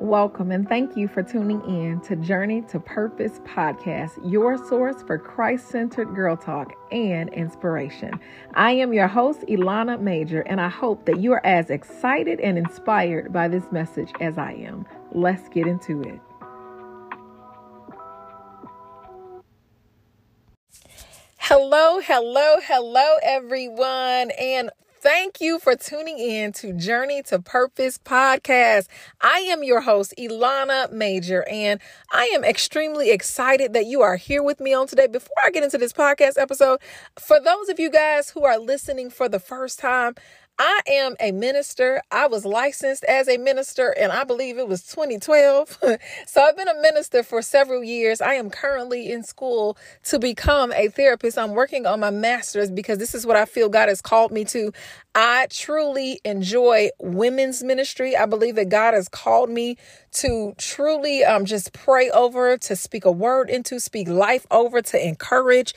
Welcome and thank you for tuning in to Journey to Purpose podcast, your source for Christ centered girl talk and inspiration. I am your host, Ilana Major, and I hope that you are as excited and inspired by this message as I am. Let's get into it. Hello, hello, hello, everyone, and Thank you for tuning in to Journey to Purpose podcast. I am your host, Ilana Major, and I am extremely excited that you are here with me on today. Before I get into this podcast episode, for those of you guys who are listening for the first time, I am a minister. I was licensed as a minister, and I believe it was 2012. so I've been a minister for several years. I am currently in school to become a therapist. I'm working on my master's because this is what I feel God has called me to. I truly enjoy women's ministry. I believe that God has called me to truly um, just pray over, to speak a word into, speak life over, to encourage,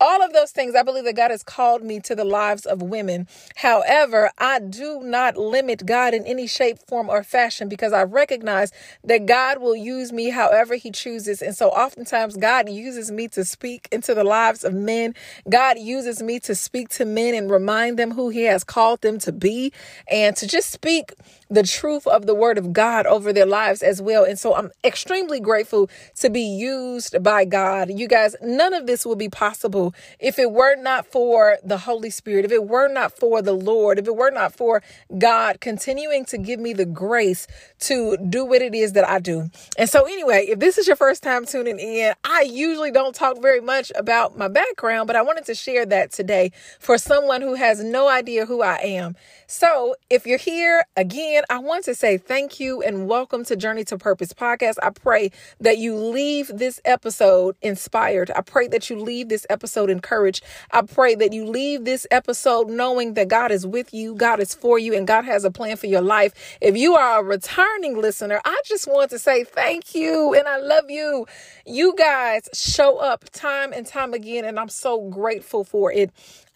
all of those things, I believe that God has called me to the lives of women. However, I do not limit God in any shape, form, or fashion because I recognize that God will use me however He chooses. And so oftentimes, God uses me to speak into the lives of men. God uses me to speak to men and remind them who He has called them to be and to just speak the truth of the word of God over their lives as well. And so I'm extremely grateful to be used by God. You guys, none of this would be possible if it were not for the Holy Spirit, if it were not for the Lord, if it were not for God continuing to give me the grace to do what it is that I do. And so, anyway, if this is your first time tuning in, I usually don't talk very much about my background, but I wanted to share that today for someone who has no idea who I am. So, if you're here again, I want to say thank you and welcome to Journey to Purpose podcast. I pray that you leave this episode inspired. I pray that you leave this episode encouraged. I pray that you leave this episode knowing that God is with you, God is for you, and God has a plan for your life. If you are a returning listener, I just want to say thank you and I love you. You guys show up time and time again, and I'm so grateful for it.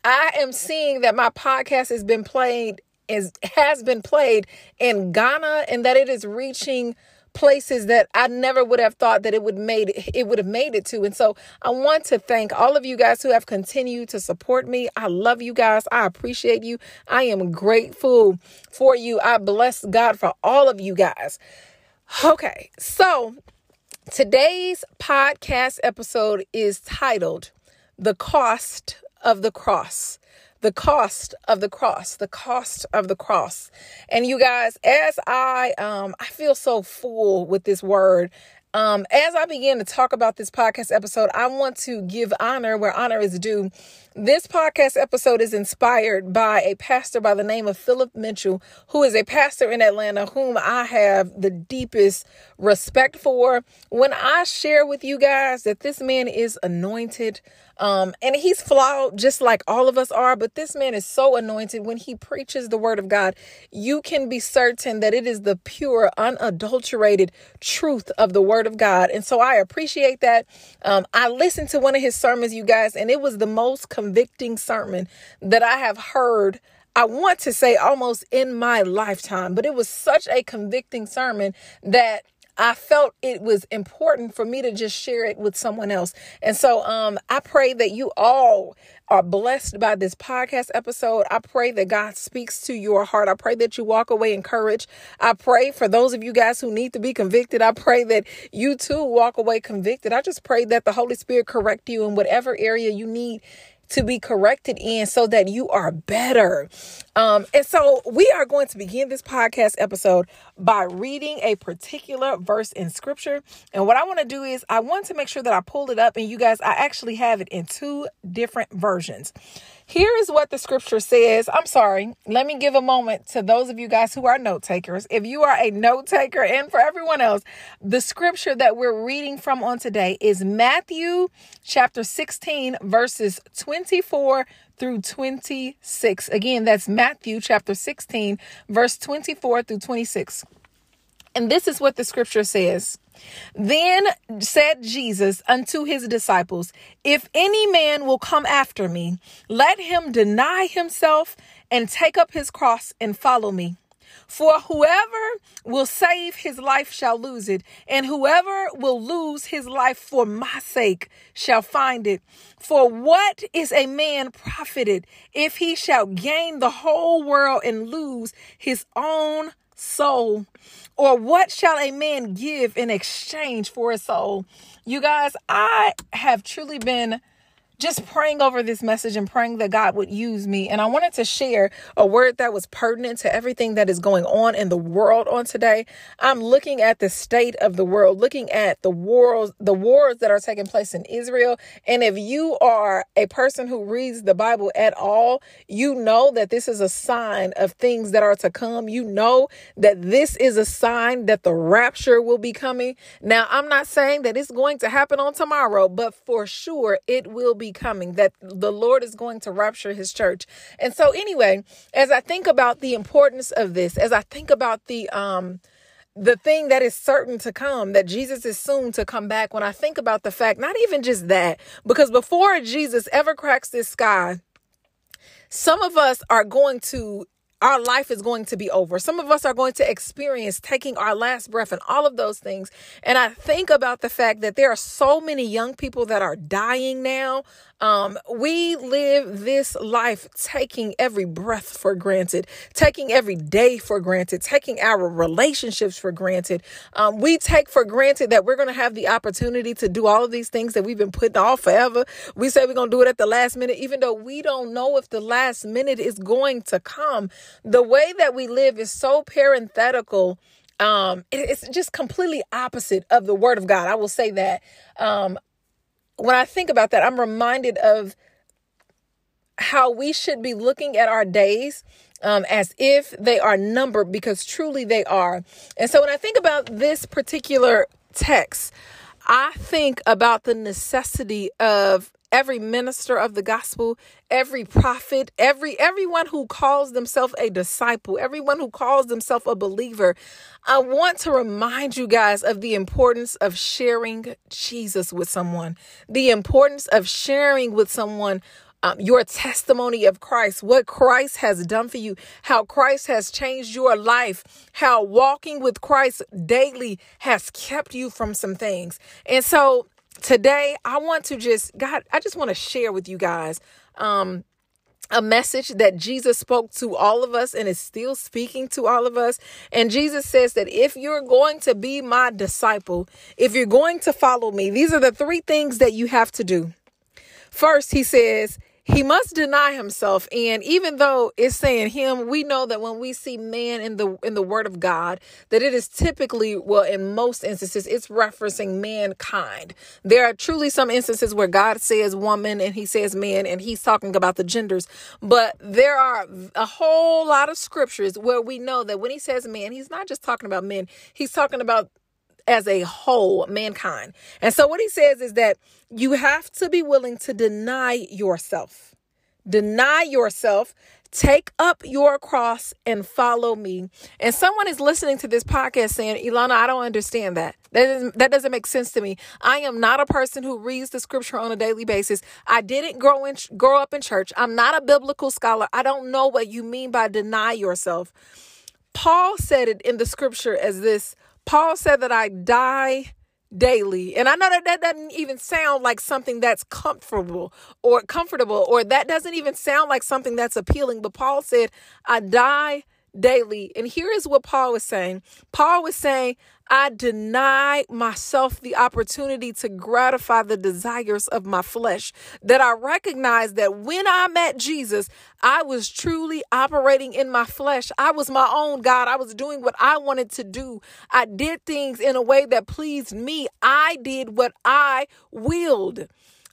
I am seeing that my podcast has been played is has been played in Ghana and that it is reaching places that I never would have thought that it would made it would have made it to. And so I want to thank all of you guys who have continued to support me. I love you guys. I appreciate you. I am grateful for you. I bless God for all of you guys. Okay. So today's podcast episode is titled The Cost of the cross. The cost of the cross, the cost of the cross. And you guys, as I um I feel so full with this word um, as I begin to talk about this podcast episode, I want to give honor where honor is due. This podcast episode is inspired by a pastor by the name of Philip Mitchell, who is a pastor in Atlanta, whom I have the deepest respect for. When I share with you guys that this man is anointed, um, and he's flawed just like all of us are, but this man is so anointed when he preaches the word of God. You can be certain that it is the pure, unadulterated truth of the word of God. And so I appreciate that. Um, I listened to one of his sermons, you guys, and it was the most convicting sermon that I have heard I want to say almost in my lifetime, but it was such a convicting sermon that I felt it was important for me to just share it with someone else. And so um, I pray that you all are blessed by this podcast episode. I pray that God speaks to your heart. I pray that you walk away encouraged. I pray for those of you guys who need to be convicted. I pray that you too walk away convicted. I just pray that the Holy Spirit correct you in whatever area you need to be corrected in so that you are better. Um, and so we are going to begin this podcast episode by reading a particular verse in scripture. And what I want to do is I want to make sure that I pull it up and you guys, I actually have it in two different versions. Here is what the scripture says. I'm sorry. Let me give a moment to those of you guys who are note takers. If you are a note taker and for everyone else, the scripture that we're reading from on today is Matthew chapter 16, verses 24 through 26. Again, that's Matthew chapter 16, verse 24 through 26. And this is what the scripture says. Then said Jesus unto his disciples, If any man will come after me, let him deny himself and take up his cross and follow me. For whoever will save his life shall lose it, and whoever will lose his life for my sake shall find it. For what is a man profited if he shall gain the whole world and lose his own soul? Or what shall a man give in exchange for a soul? You guys, I have truly been just praying over this message and praying that God would use me. And I wanted to share a word that was pertinent to everything that is going on in the world on today. I'm looking at the state of the world, looking at the wars, the wars that are taking place in Israel. And if you are a person who reads the Bible at all, you know that this is a sign of things that are to come. You know that this is a sign that the rapture will be coming. Now, I'm not saying that it's going to happen on tomorrow, but for sure it will be coming, that the Lord is going to rapture his church. And so, anyway, as I think about the importance of this, as I think about the, um, the thing that is certain to come, that Jesus is soon to come back, when I think about the fact, not even just that, because before Jesus ever cracks this sky, some of us are going to our life is going to be over. Some of us are going to experience taking our last breath and all of those things. And I think about the fact that there are so many young people that are dying now. Um, we live this life taking every breath for granted, taking every day for granted, taking our relationships for granted. Um, we take for granted that we're going to have the opportunity to do all of these things that we've been putting off forever. We say we're going to do it at the last minute, even though we don't know if the last minute is going to come. The way that we live is so parenthetical um it's just completely opposite of the word of god i will say that um when I think about that, I'm reminded of how we should be looking at our days um, as if they are numbered because truly they are. And so when I think about this particular text, I think about the necessity of every minister of the gospel, every prophet, every everyone who calls themselves a disciple, everyone who calls themselves a believer. I want to remind you guys of the importance of sharing Jesus with someone, the importance of sharing with someone um, your testimony of Christ, what Christ has done for you, how Christ has changed your life, how walking with Christ daily has kept you from some things. And so today I want to just God, I just want to share with you guys um a message that Jesus spoke to all of us and is still speaking to all of us. And Jesus says that if you're going to be my disciple, if you're going to follow me, these are the three things that you have to do. First, he says, he must deny himself. And even though it's saying him we know that when we see man in the in the word of god that it is typically well in most instances it's referencing mankind. There are truly some instances where god says woman and he says man and he's talking about the genders. But there are a whole lot of scriptures where we know that when he says man he's not just talking about men. He's talking about as a whole, mankind. And so what he says is that you have to be willing to deny yourself. Deny yourself, take up your cross and follow me. And someone is listening to this podcast saying, Ilana, I don't understand that. That doesn't, that doesn't make sense to me. I am not a person who reads the scripture on a daily basis. I didn't grow in grow up in church. I'm not a biblical scholar. I don't know what you mean by deny yourself. Paul said it in the scripture as this Paul said that I die daily. And I know that that doesn't even sound like something that's comfortable or comfortable or that doesn't even sound like something that's appealing, but Paul said, I die daily. And here is what Paul was saying. Paul was saying, I deny myself the opportunity to gratify the desires of my flesh. That I recognize that when I met Jesus, I was truly operating in my flesh. I was my own God. I was doing what I wanted to do. I did things in a way that pleased me. I did what I willed.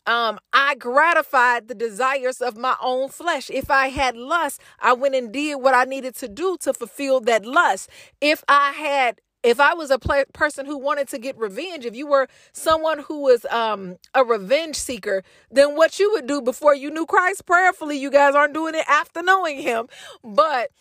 Um, I gratified the desires of my own flesh. If I had lust, I went and did what I needed to do to fulfill that lust. If I had if I was a person who wanted to get revenge, if you were someone who was um, a revenge seeker, then what you would do before you knew Christ prayerfully, you guys aren't doing it after knowing him. But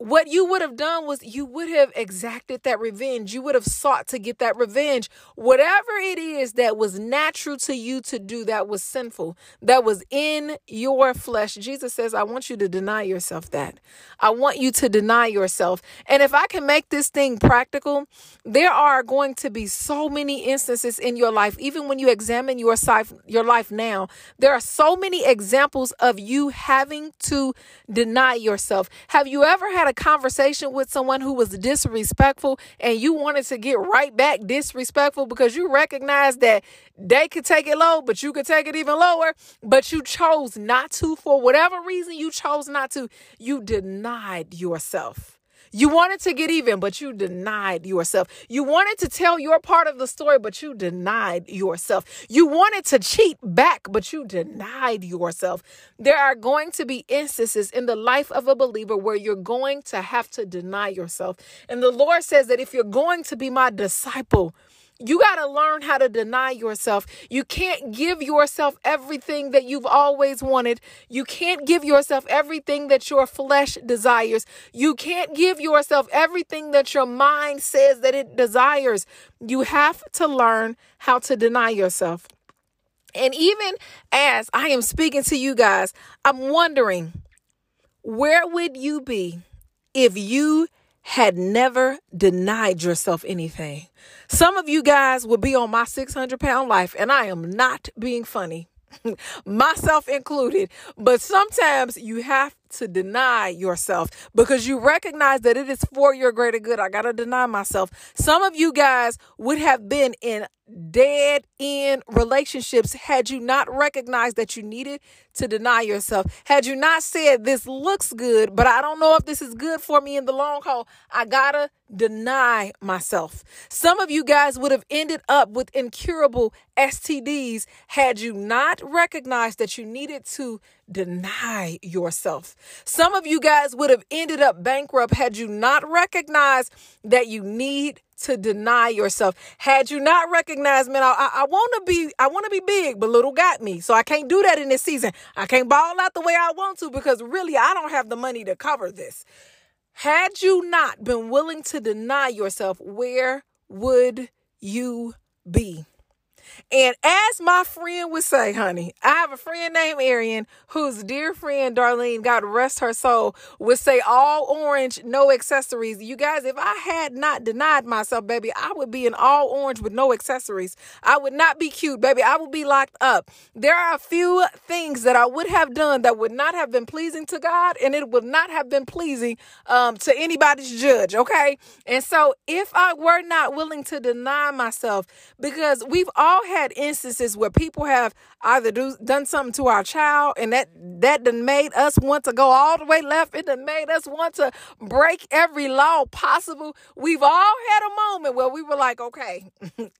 what you would have done was you would have exacted that revenge. You would have sought to get that revenge. Whatever it is that was natural to you to do that was sinful, that was in your flesh. Jesus says, I want you to deny yourself that. I want you to deny yourself. And if I can make this thing practical, there are going to be so many instances in your life, even when you examine your life, your life now, there are so many examples of you having to deny yourself. Have you ever had a conversation with someone who was disrespectful and you wanted to get right back disrespectful because you recognize that they could take it low, but you could take it even lower, but you chose not to for whatever reason you chose not to. You denied yourself. You wanted to get even, but you denied yourself. You wanted to tell your part of the story, but you denied yourself. You wanted to cheat back, but you denied yourself. There are going to be instances in the life of a believer where you're going to have to deny yourself. And the Lord says that if you're going to be my disciple, you got to learn how to deny yourself. You can't give yourself everything that you've always wanted. You can't give yourself everything that your flesh desires. You can't give yourself everything that your mind says that it desires. You have to learn how to deny yourself. And even as I am speaking to you guys, I'm wondering where would you be if you had never denied yourself anything. Some of you guys would be on my 600 pound life, and I am not being funny, myself included. But sometimes you have to deny yourself because you recognize that it is for your greater good. I got to deny myself. Some of you guys would have been in dead end relationships had you not recognized that you needed to deny yourself. Had you not said, This looks good, but I don't know if this is good for me in the long haul, I gotta deny myself. Some of you guys would have ended up with incurable STDs had you not recognized that you needed to deny yourself. Some of you guys would have ended up bankrupt had you not recognized that you need to deny yourself. Had you not recognized, man, I, I, want to be, I want to be big, but little got me. So I can't do that in this season. I can't ball out the way I want to because really I don't have the money to cover this. Had you not been willing to deny yourself, where would you be? And as my friend would say, honey, I have a friend named Arian whose dear friend Darlene, God rest her soul, would say all orange, no accessories. You guys, if I had not denied myself, baby, I would be in all orange with no accessories. I would not be cute, baby. I would be locked up. There are a few things that I would have done that would not have been pleasing to God, and it would not have been pleasing um, to anybody's judge, okay? And so if I were not willing to deny myself, because we've all had instances where people have either do, done something to our child and that that done made us want to go all the way left. It done made us want to break every law possible. We've all had a moment where we were like okay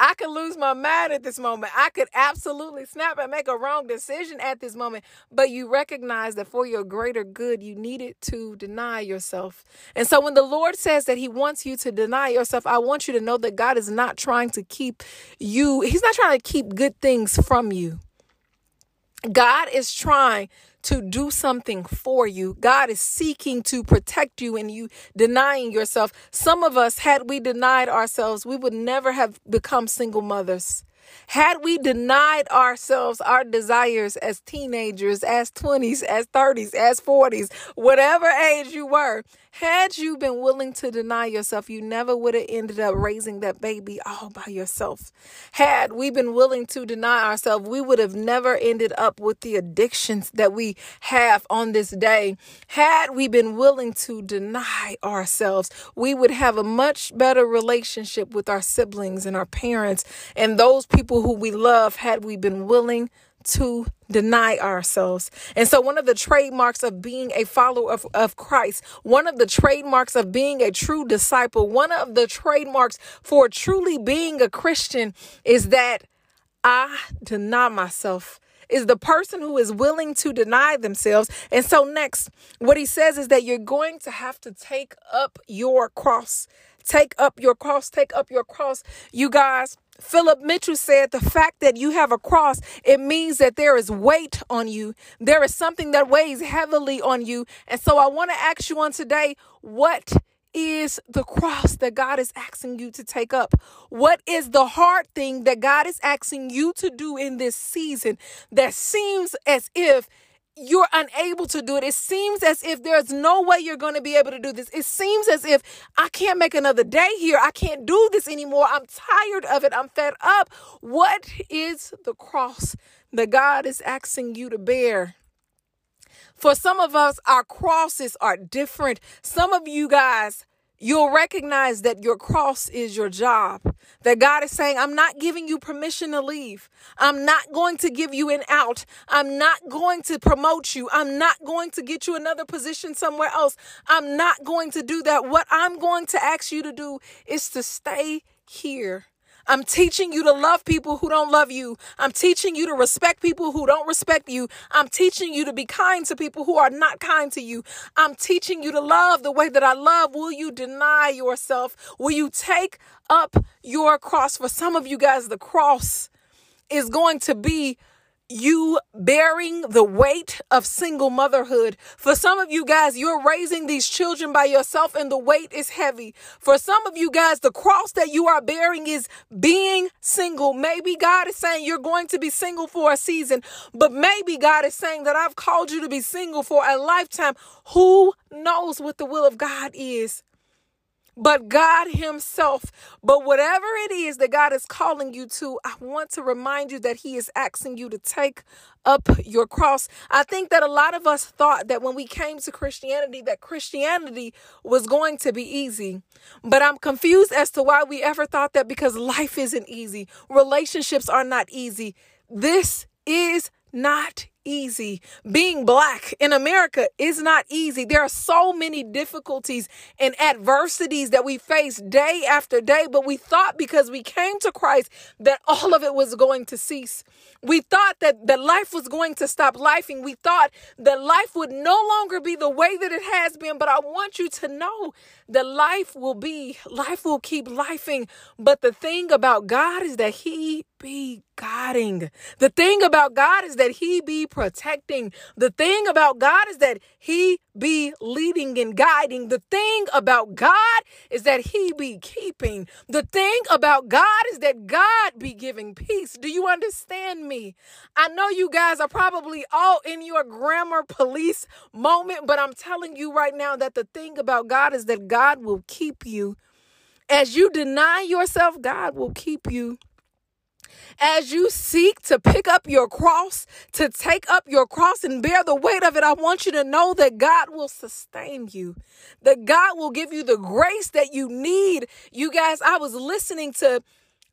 i could lose my mind at this moment. I could absolutely snap and make a wrong decision at this moment. But you recognize that for your greater good you needed to deny yourself. And so when the lord says that he wants you to deny yourself i want you to know that god is not trying to keep you he's not trying to keep good things from you God is trying to do something for you. God is seeking to protect you and you denying yourself. Some of us, had we denied ourselves, we would never have become single mothers. Had we denied ourselves our desires as teenagers, as 20s, as 30s, as 40s, whatever age you were, had you been willing to deny yourself, you never would have ended up raising that baby all by yourself. Had we been willing to deny ourselves, we would have never ended up with the addictions that we have on this day. Had we been willing to deny ourselves, we would have a much better relationship with our siblings and our parents and those people who we love had we been willing to deny ourselves. And so, one of the trademarks of being a follower of, of Christ, one of the trademarks of being a true disciple, one of the trademarks for truly being a Christian is that I deny myself. Is the person who is willing to deny themselves. And so, next, what he says is that you're going to have to take up your cross. Take up your cross. Take up your cross. You guys, Philip Mitchell said, the fact that you have a cross, it means that there is weight on you. There is something that weighs heavily on you. And so I want to ask you on today, what is the cross that God is asking you to take up? What is the hard thing that God is asking you to do in this season that seems as if you're unable to do it. It seems as if there's no way you're going to be able to do this. It seems as if I can't make another day here. I can't do this anymore. I'm tired of it. I'm fed up. What is the cross that God is asking you to bear? For some of us, our crosses are different. Some of you guys you'll recognize that your cross is your job. That God is saying, I'm not giving you permission to leave. I'm not going to give you an out. I'm not going to promote you. I'm not going to get you another position somewhere else. I'm not going to do that. What I'm going to ask you to do is to stay here I'm teaching you to love people who don't love you. I'm teaching you to respect people who don't respect you. I'm teaching you to be kind to people who are not kind to you. I'm teaching you to love the way that I love. Will you deny yourself? Will you take up your cross? For some of you guys, the cross is going to be you bearing the weight of single motherhood. For some of you guys, you're raising these children by yourself and the weight is heavy. For some of you guys, the cross that you are bearing is being single. Maybe God is saying you're going to be single for a season, but maybe God is saying that I've called you to be single for a lifetime. Who knows what the will of God is? But God Himself. But whatever it is that God is calling you to, I want to remind you that He is asking you to take up your cross. I think that a lot of us thought that when we came to Christianity, that Christianity was going to be easy. But I'm confused as to why we ever thought that because life isn't easy, relationships are not easy. This is not easy. Being black in America is not easy. There are so many difficulties and adversities that we face day after day, but we thought because we came to Christ that all of it was going to cease. We thought that, that life was going to stop lifing. We thought that life would no longer be the way that it has been. But I want you to know that life will be, life will keep lifing. But the thing about God is that He be guiding. The thing about God is that He be protecting. The thing about God is that He be leading and guiding. The thing about God is that He be keeping. The thing about God is that God be giving peace. Do you understand me? I know you guys are probably all in your grammar police moment, but I'm telling you right now that the thing about God is that God will keep you. As you deny yourself, God will keep you as you seek to pick up your cross, to take up your cross and bear the weight of it, I want you to know that God will sustain you, that God will give you the grace that you need. You guys, I was listening to,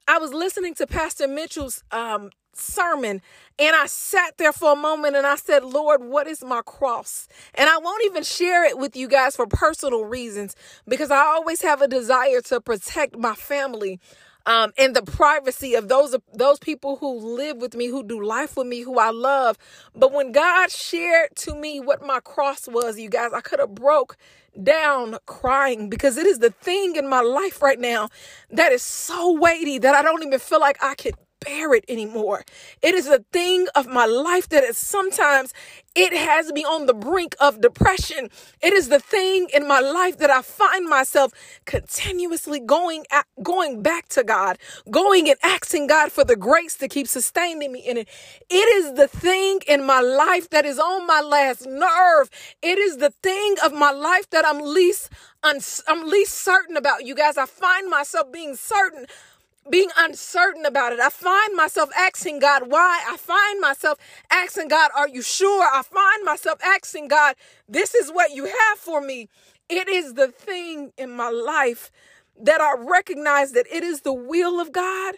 I was listening to Pastor Mitchell's um, sermon and I sat there for a moment and I said, Lord, what is my cross? And I won't even share it with you guys for personal reasons because I always have a desire to protect my family um, in the privacy of those those people who live with me, who do life with me, who I love. But when God shared to me what my cross was, you guys, I could have broke down crying because it is the thing in my life right now that is so weighty that I don't even feel like I could bear it anymore. It is a thing of my life that is sometimes it has me on the brink of depression. It is the thing in my life that I find myself continuously going at, going back to God, going and asking God for the grace to keep sustaining me in it. It is the thing in my life that is on my last nerve. It is the thing of my life that I'm least I'm least certain about. You guys, I find myself being certain being uncertain about it. I find myself asking God why. I find myself asking God, Are you sure? I find myself asking God, This is what you have for me. It is the thing in my life that I recognize that it is the will of God,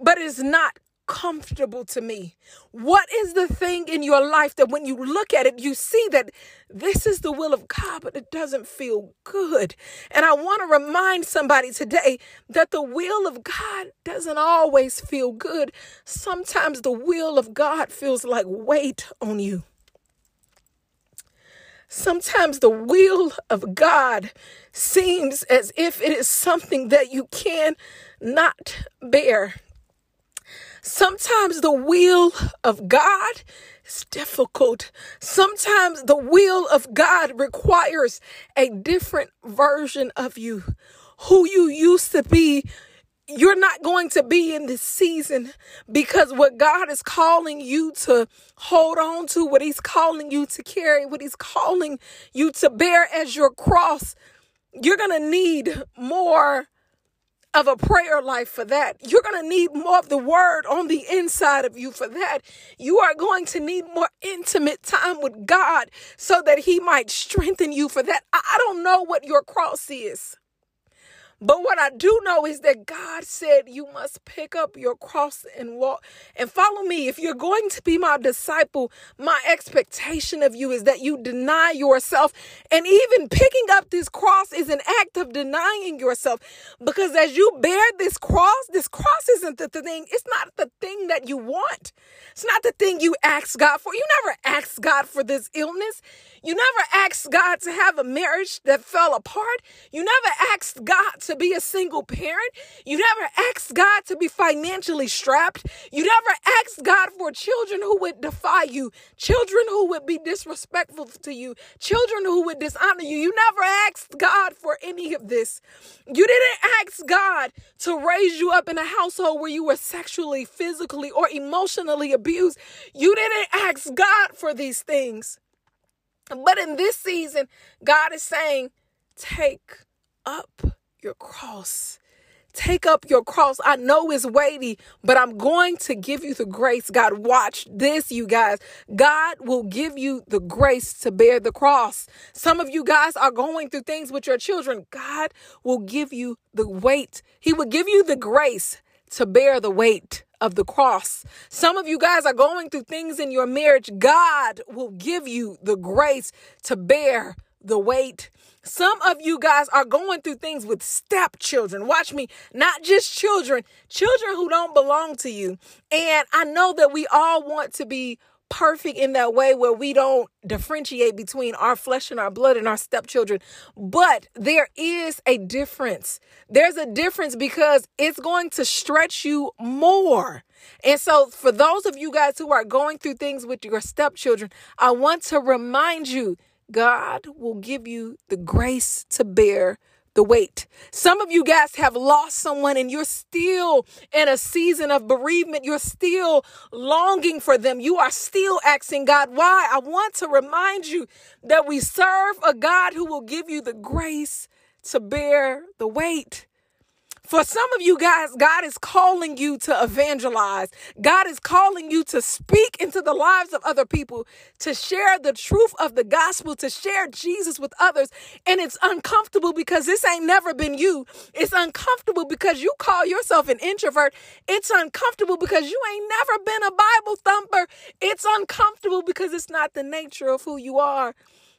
but it's not comfortable to me? What is the thing in your life that when you look at it, you see that this is the will of God, but it doesn't feel good? And I want to remind somebody today that the will of God doesn't always feel good. Sometimes the will of God feels like weight on you. Sometimes the will of God seems as if it is something that you can not bear. Sometimes the will of God is difficult. Sometimes the will of God requires a different version of you. Who you used to be, you're not going to be in this season because what God is calling you to hold on to, what He's calling you to carry, what He's calling you to bear as your cross, you're going to need more of a prayer life for that. You're going to need more of the word on the inside of you for that. You are going to need more intimate time with God so that He might strengthen you for that. I don't know what your cross is. But what I do know is that God said you must pick up your cross and walk and follow me. If you're going to be my disciple, my expectation of you is that you deny yourself. And even picking up this cross is an act of denying yourself. Because as you bear this cross, this cross isn't the thing, it's not the thing that you want. It's not the thing you ask God for. You never asked God for this illness. You never asked God to have a marriage that fell apart. You never asked God to be a single parent. You never asked God to be financially strapped. You never asked God for children who would defy you, children who would be disrespectful to you, children who would dishonor you. You never asked God for any of this. You didn't ask God to raise you up in a household where you were sexually, physically, or emotionally abused. You didn't ask God for these things. But in this season, God is saying, take up your cross. Take up your cross. I know it's weighty, but I'm going to give you the grace. God, watch this, you guys. God will give you the grace to bear the cross. Some of you guys are going through things with your children. God will give you the weight. He will give you the grace to bear the weight of the cross. Some of you guys are going through things in your marriage. God will give you the grace to bear the weight. Some of you guys are going through things with stepchildren. Watch me, not just children, children who don't belong to you. And I know that we all want to be perfect in that way where we don't differentiate between our flesh and our blood and our stepchildren. But there is a difference. There's a difference because it's going to stretch you more. And so, for those of you guys who are going through things with your stepchildren, I want to remind you God will give you the grace to bear the weight. Some of you guys have lost someone and you're still in a season of bereavement. You're still longing for them. You are still asking God why. I want to remind you that we serve a God who will give you the grace to bear the weight. For some of you guys, God is calling you to evangelize. God is calling you to speak into the lives of other people, to share the truth of the gospel, to share Jesus with others. And it's uncomfortable because this ain't never been you. It's uncomfortable because you call yourself an introvert. It's uncomfortable because you ain't never been a Bible thumper. It's uncomfortable because it's not the nature of who you are.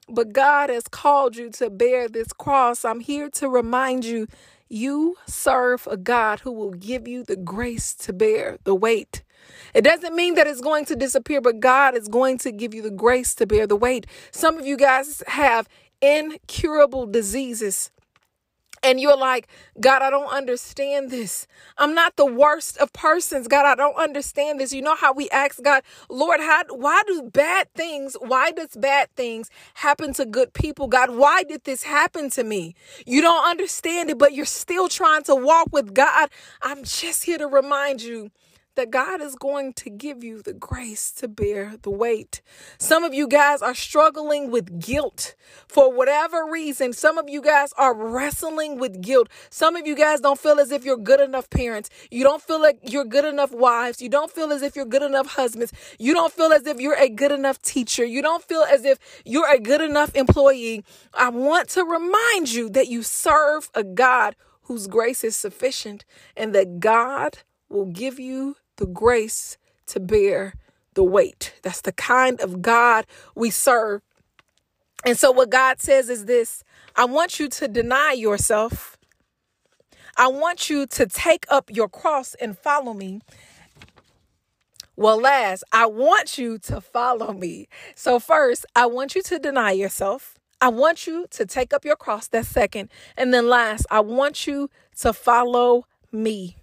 But God has called you to bear this cross. I'm here to remind you you serve a God who will give you the grace to bear the weight. It doesn't mean that it's going to disappear, but God is going to give you the grace to bear the weight. Some of you guys have incurable diseases and you're like, God, I don't understand this. I'm not the worst of persons. God, I don't understand this. You know how we ask God, Lord, how, why do bad things, why does bad things happen to good people? God, why did this happen to me? You don't understand it, but you're still trying to walk with God. I'm just here to remind you that God is going to give you the grace to bear the weight. Some of you guys are struggling with guilt for whatever reason. Some of you guys are wrestling with guilt. Some of you guys don't feel as if you're good enough parents. You don't feel like you're good enough wives. You don't feel as if you're good enough husbands. You don't feel as if you're a good enough teacher. You don't feel as if you're a good enough employee. I want to remind you that you serve a God whose grace is sufficient and that God will give you the grace to bear the weight. That's the kind of God we serve. And so, what God says is this I want you to deny yourself. I want you to take up your cross and follow me. Well, last, I want you to follow me. So, first, I want you to deny yourself. I want you to take up your cross. That's second. And then last, I want you to follow me.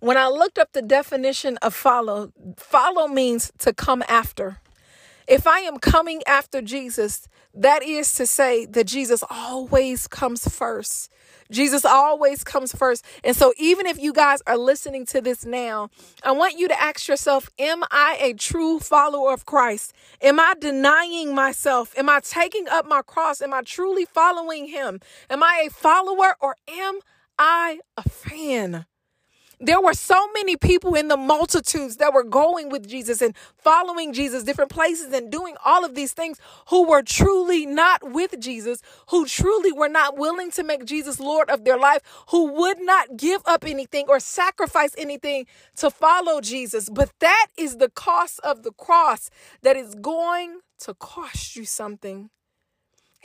When I looked up the definition of follow, follow means to come after. If I am coming after Jesus, that is to say that Jesus always comes first. Jesus always comes first. And so, even if you guys are listening to this now, I want you to ask yourself Am I a true follower of Christ? Am I denying myself? Am I taking up my cross? Am I truly following Him? Am I a follower or am I a fan? There were so many people in the multitudes that were going with Jesus and following Jesus, different places, and doing all of these things who were truly not with Jesus, who truly were not willing to make Jesus Lord of their life, who would not give up anything or sacrifice anything to follow Jesus. But that is the cost of the cross that is going to cost you something.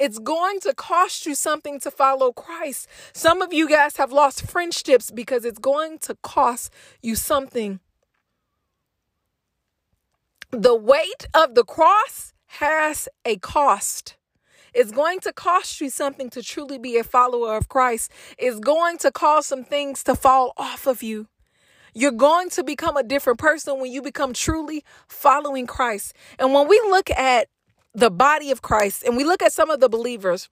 It's going to cost you something to follow Christ. Some of you guys have lost friendships because it's going to cost you something. The weight of the cross has a cost. It's going to cost you something to truly be a follower of Christ. It's going to cause some things to fall off of you. You're going to become a different person when you become truly following Christ. And when we look at the body of Christ and we look at some of the believers,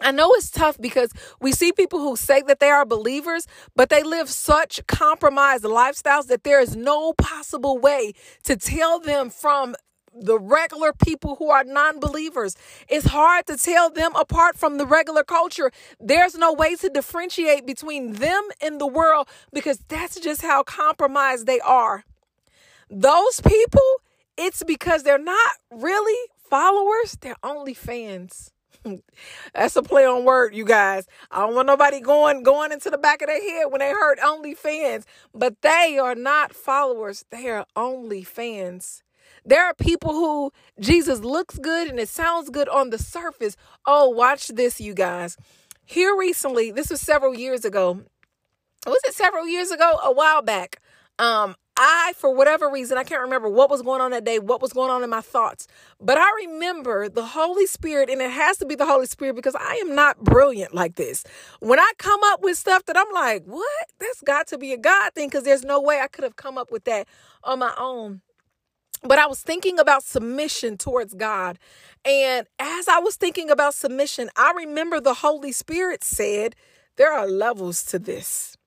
I know it's tough because we see people who say that they are believers, but they live such compromised lifestyles that there is no possible way to tell them from the regular people who are non believers. It's hard to tell them apart from the regular culture. There's no way to differentiate between them and the world because that's just how compromised they are. Those people, it's because they're not really followers, they're only fans. That's a play on word, you guys. I don't want nobody going going into the back of their head when they heard only fans, but they are not followers. They are only fans. There are people who Jesus looks good and it sounds good on the surface. Oh, watch this, you guys. Here recently, this was several years ago. Was it several years ago? A while back. Um, I, for whatever reason, I can't remember what was going on that day, what was going on in my thoughts, but I remember the Holy Spirit, and it has to be the Holy Spirit because I am not brilliant like this. When I come up with stuff that I'm like, what? That's got to be a God thing because there's no way I could have come up with that on my own. But I was thinking about submission towards God. And as I was thinking about submission, I remember the Holy Spirit said, there are levels to this.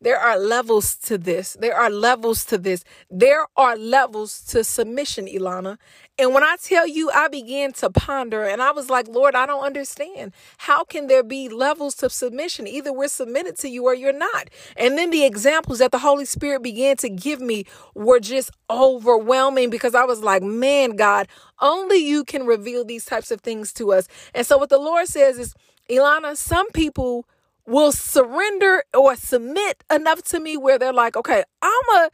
There are levels to this. There are levels to this. There are levels to submission, Ilana. And when I tell you, I began to ponder and I was like, Lord, I don't understand. How can there be levels to submission? Either we're submitted to you or you're not. And then the examples that the Holy Spirit began to give me were just overwhelming because I was like, man, God, only you can reveal these types of things to us. And so what the Lord says is, Ilana, some people will surrender or submit enough to me where they're like, okay, I'm a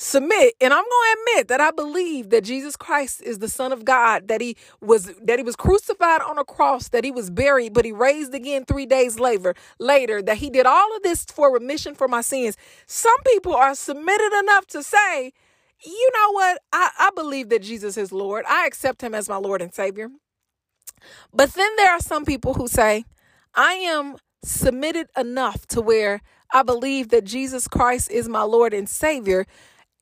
submit and i'm going to admit that i believe that jesus christ is the son of god that he was that he was crucified on a cross that he was buried but he raised again three days later later that he did all of this for remission for my sins. Some people are submitted enough to say you know what? I, I believe that jesus is lord. I accept him as my lord and savior. But then there are some people who say i am submitted enough to where I believe that Jesus Christ is my Lord and Savior.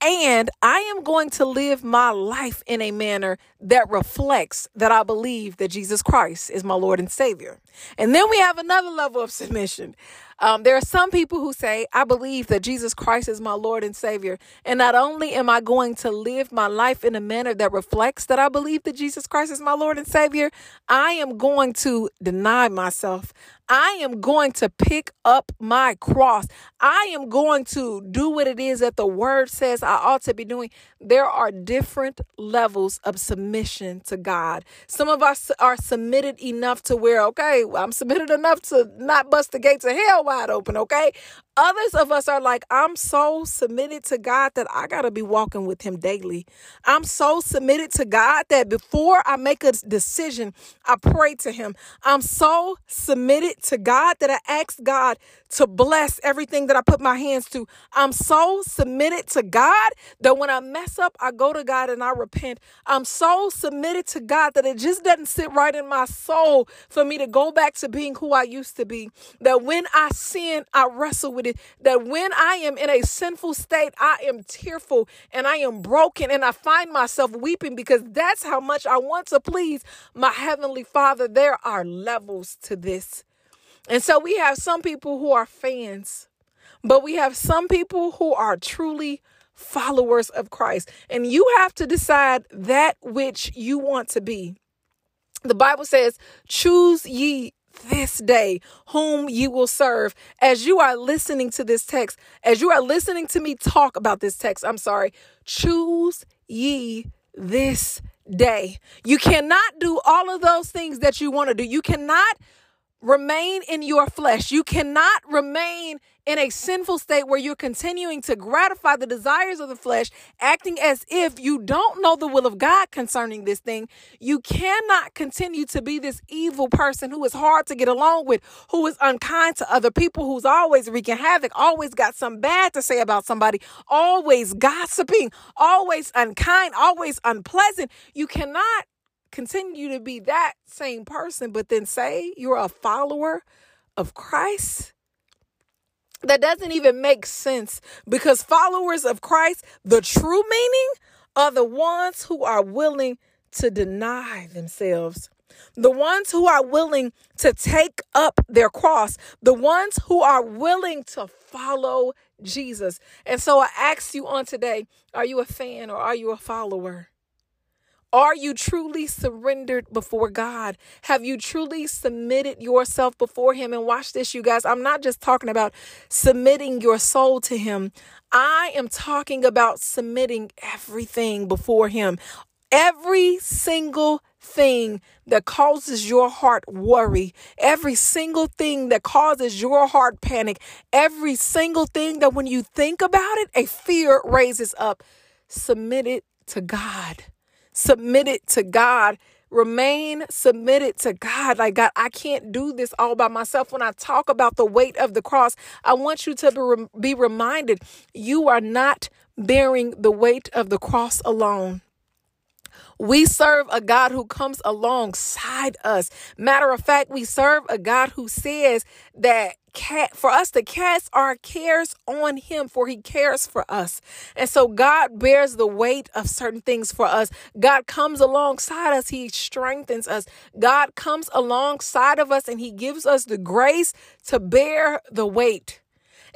And I am going to live my life in a manner that reflects that I believe that Jesus Christ is my Lord and Savior. And then we have another level of submission. Um, there are some people who say, I believe that Jesus Christ is my Lord and Savior. And not only am I going to live my life in a manner that reflects that I believe that Jesus Christ is my Lord and Savior, I am going to deny myself. I am going to pick up my cross. I am going to do what it is that the word says I ought to be doing. There are different levels of submission to God. Some of us are submitted enough to where, okay, I'm submitted enough to not bust the gates of hell wide open, okay? Others of us are like, I'm so submitted to God that I got to be walking with Him daily. I'm so submitted to God that before I make a decision, I pray to Him. I'm so submitted to God that I ask God to bless everything that I put my hands to. I'm so submitted to God that when I mess up, I go to God and I repent. I'm so submitted to God that it just doesn't sit right in my soul for me to go back to being who I used to be. That when I sin, I wrestle with it. That when I am in a sinful state, I am tearful and I am broken and I find myself weeping because that's how much I want to please my Heavenly Father. There are levels to this. And so we have some people who are fans, but we have some people who are truly followers of Christ. And you have to decide that which you want to be. The Bible says, Choose ye this day whom you will serve. As you are listening to this text, as you are listening to me talk about this text, I'm sorry, choose ye this day. You cannot do all of those things that you want to do. You cannot remain in your flesh. You cannot remain in a sinful state where you're continuing to gratify the desires of the flesh, acting as if you don't know the will of God concerning this thing. You cannot continue to be this evil person who is hard to get along with, who is unkind to other people, who's always wreaking havoc, always got some bad to say about somebody, always gossiping, always unkind, always unpleasant. You cannot continue to be that same person, but then say you're a follower of Christ? That doesn't even make sense because followers of Christ, the true meaning, are the ones who are willing to deny themselves. The ones who are willing to take up their cross, the ones who are willing to follow Jesus. And so I ask you on today are you a fan or are you a follower? Are you truly surrendered before God? Have you truly submitted yourself before Him? And watch this, you guys. I'm not just talking about submitting your soul to Him, I am talking about submitting everything before Him. Every single thing that causes your heart worry, every single thing that causes your heart panic, every single thing that when you think about it, a fear raises up, submit it to God submitted to God. Remain submitted to God. Like, God, I can't do this all by myself. When I talk about the weight of the cross, I want you to be reminded you are not bearing the weight of the cross alone. We serve a God who comes alongside us. Matter of fact, we serve a God who says that for us to cast our cares on him for he cares for us. And so god bears the weight of certain things for us. God comes alongside us. He strengthens us. God comes alongside of us and he gives us the grace to bear the weight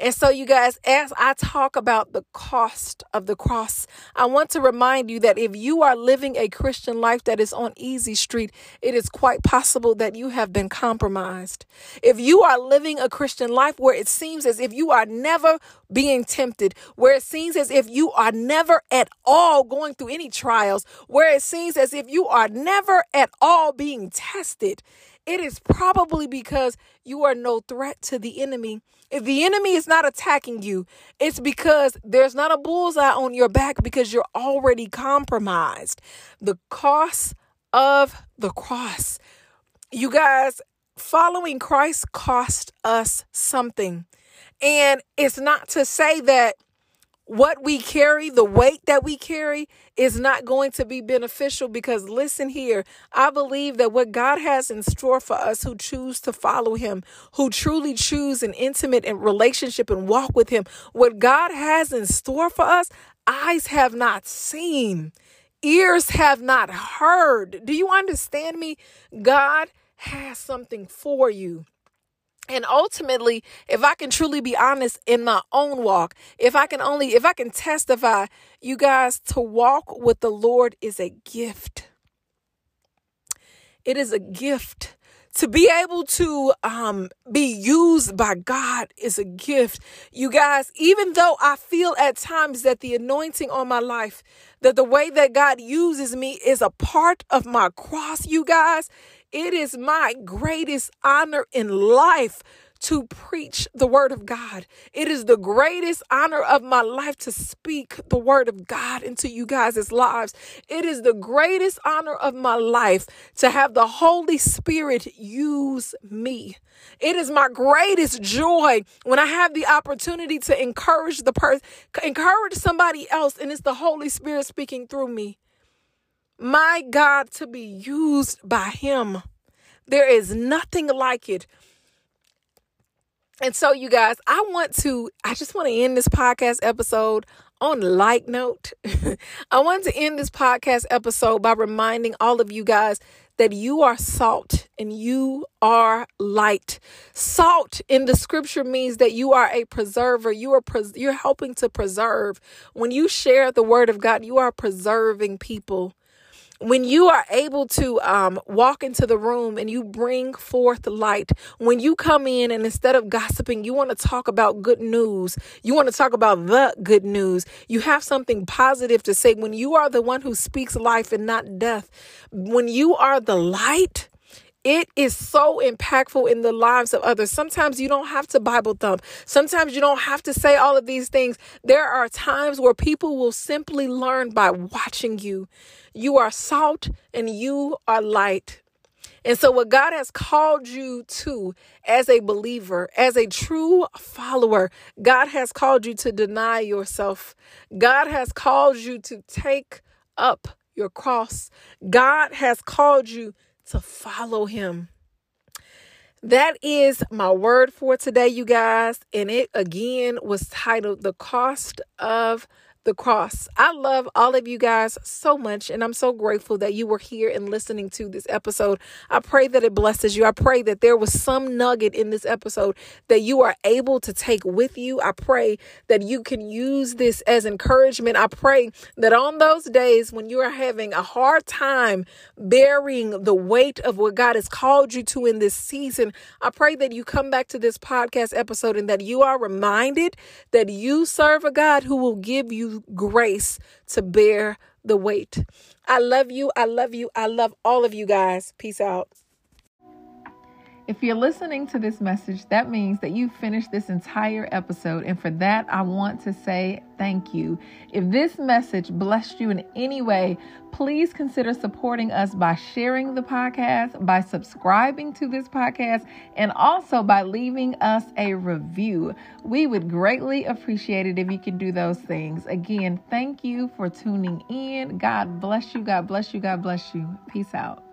and so, you guys, as I talk about the cost of the cross, I want to remind you that if you are living a Christian life that is on easy street, it is quite possible that you have been compromised. If you are living a Christian life where it seems as if you are never being tempted, where it seems as if you are never at all going through any trials, where it seems as if you are never at all being tested, it is probably because you are no threat to the enemy. If the enemy is not attacking you, it's because there's not a bullseye on your back because you're already compromised. The cost of the cross. You guys, following Christ cost us something. And it's not to say that what we carry, the weight that we carry, is not going to be beneficial because listen here, I believe that what God has in store for us who choose to follow Him, who truly choose an intimate and relationship and walk with Him, what God has in store for us, eyes have not seen, ears have not heard. Do you understand me? God has something for you. And ultimately, if I can truly be honest in my own walk, if I can only, if I can testify, you guys, to walk with the Lord is a gift. It is a gift. To be able to um, be used by God is a gift. You guys, even though I feel at times that the anointing on my life, that the way that God uses me is a part of my cross, you guys, it is my greatest honor in life to preach the word of God. It is the greatest honor of my life to speak the word of God into you guys' lives. It is the greatest honor of my life to have the Holy Spirit use me. It is my greatest joy when I have the opportunity to encourage the person, encourage somebody else, and it's the Holy Spirit speaking through me my God, to be used by Him. There is nothing like it. And so, you guys, I want to, I just want to end this podcast episode on light note. I want to end this podcast episode by reminding all of you guys that you are salt and you are light. Salt in the scripture means that you are a preserver. You are pres- you're helping to preserve. When you share the word of God, you are preserving people when you are able to um, walk into the room and you bring forth light, when you come in and instead of gossiping, you want to talk about good news, you want to talk about the good news, you have something positive to say. When you are the one who speaks life and not death, when you are the light, it is so impactful in the lives of others. Sometimes you don't have to Bible thump. Sometimes you don't have to say all of these things. There are times where people will simply learn by watching you. You are salt and you are light. And so, what God has called you to as a believer, as a true follower, God has called you to deny yourself. God has called you to take up your cross. God has called you to follow him. That is my word for today, you guys. And it again was titled The Cost of the cross. I love all of you guys so much, and I'm so grateful that you were here and listening to this episode. I pray that it blesses you. I pray that there was some nugget in this episode that you are able to take with you. I pray that you can use this as encouragement. I pray that on those days when you are having a hard time bearing the weight of what God has called you to in this season, I pray that you come back to this podcast episode and that you are reminded that you serve a God who will give grace to bear the weight. I love you. I love you. I love all of you guys. Peace out. If you're listening to this message, that means that you finished this entire episode. And for that, I want to say thank you. If this message blessed you in any way, please consider supporting us by sharing the podcast, by subscribing to this podcast, and also by leaving us a review. We would greatly appreciate it if you could do those things. Again, thank you for tuning in. God bless you. God bless you. God bless you. Peace out.